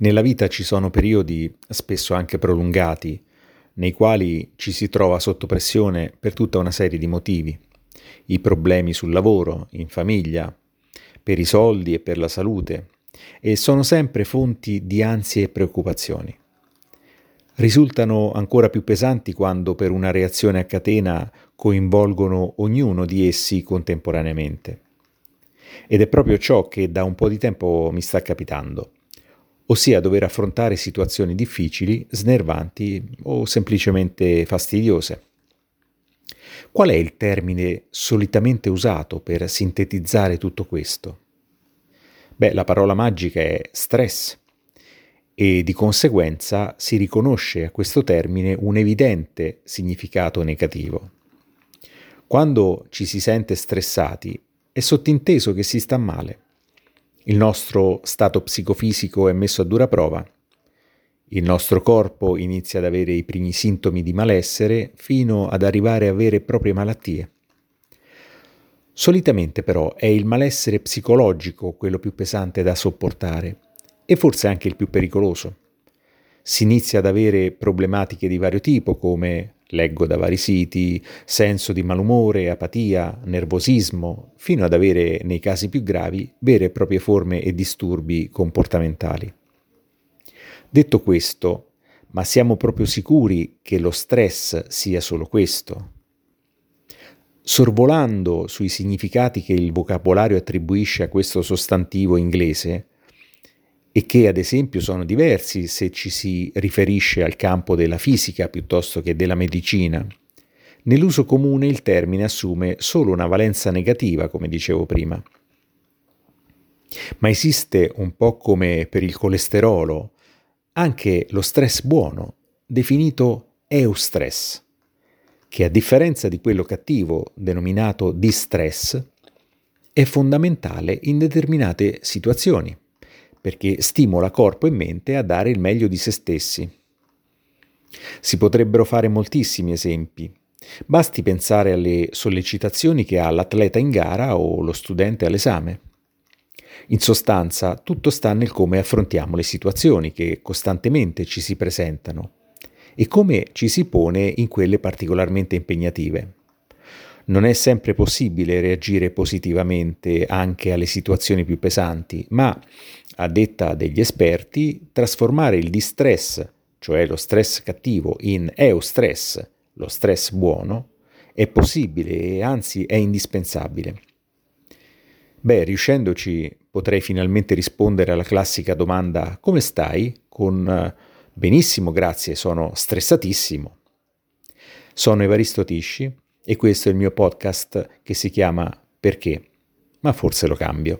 Nella vita ci sono periodi, spesso anche prolungati, nei quali ci si trova sotto pressione per tutta una serie di motivi. I problemi sul lavoro, in famiglia, per i soldi e per la salute, e sono sempre fonti di ansie e preoccupazioni. Risultano ancora più pesanti quando per una reazione a catena coinvolgono ognuno di essi contemporaneamente. Ed è proprio ciò che da un po' di tempo mi sta capitando ossia dover affrontare situazioni difficili, snervanti o semplicemente fastidiose. Qual è il termine solitamente usato per sintetizzare tutto questo? Beh, la parola magica è stress e di conseguenza si riconosce a questo termine un evidente significato negativo. Quando ci si sente stressati è sottinteso che si sta male il nostro stato psicofisico è messo a dura prova. Il nostro corpo inizia ad avere i primi sintomi di malessere fino ad arrivare a vere e proprie malattie. Solitamente però è il malessere psicologico quello più pesante da sopportare e forse anche il più pericoloso. Si inizia ad avere problematiche di vario tipo come Leggo da vari siti senso di malumore, apatia, nervosismo, fino ad avere, nei casi più gravi, vere e proprie forme e disturbi comportamentali. Detto questo, ma siamo proprio sicuri che lo stress sia solo questo? Sorvolando sui significati che il vocabolario attribuisce a questo sostantivo inglese, e che ad esempio sono diversi se ci si riferisce al campo della fisica piuttosto che della medicina. Nell'uso comune il termine assume solo una valenza negativa, come dicevo prima. Ma esiste un po' come per il colesterolo, anche lo stress buono, definito eustress, che a differenza di quello cattivo, denominato distress, è fondamentale in determinate situazioni perché stimola corpo e mente a dare il meglio di se stessi. Si potrebbero fare moltissimi esempi. Basti pensare alle sollecitazioni che ha l'atleta in gara o lo studente all'esame. In sostanza, tutto sta nel come affrontiamo le situazioni che costantemente ci si presentano e come ci si pone in quelle particolarmente impegnative. Non è sempre possibile reagire positivamente anche alle situazioni più pesanti, ma, a detta degli esperti, trasformare il distress, cioè lo stress cattivo, in eustress, lo stress buono, è possibile e anzi è indispensabile. Beh, riuscendoci potrei finalmente rispondere alla classica domanda come stai? con benissimo, grazie, sono stressatissimo. Sono Evaristo Tisci e questo è il mio podcast che si chiama Perché? Ma forse lo cambio.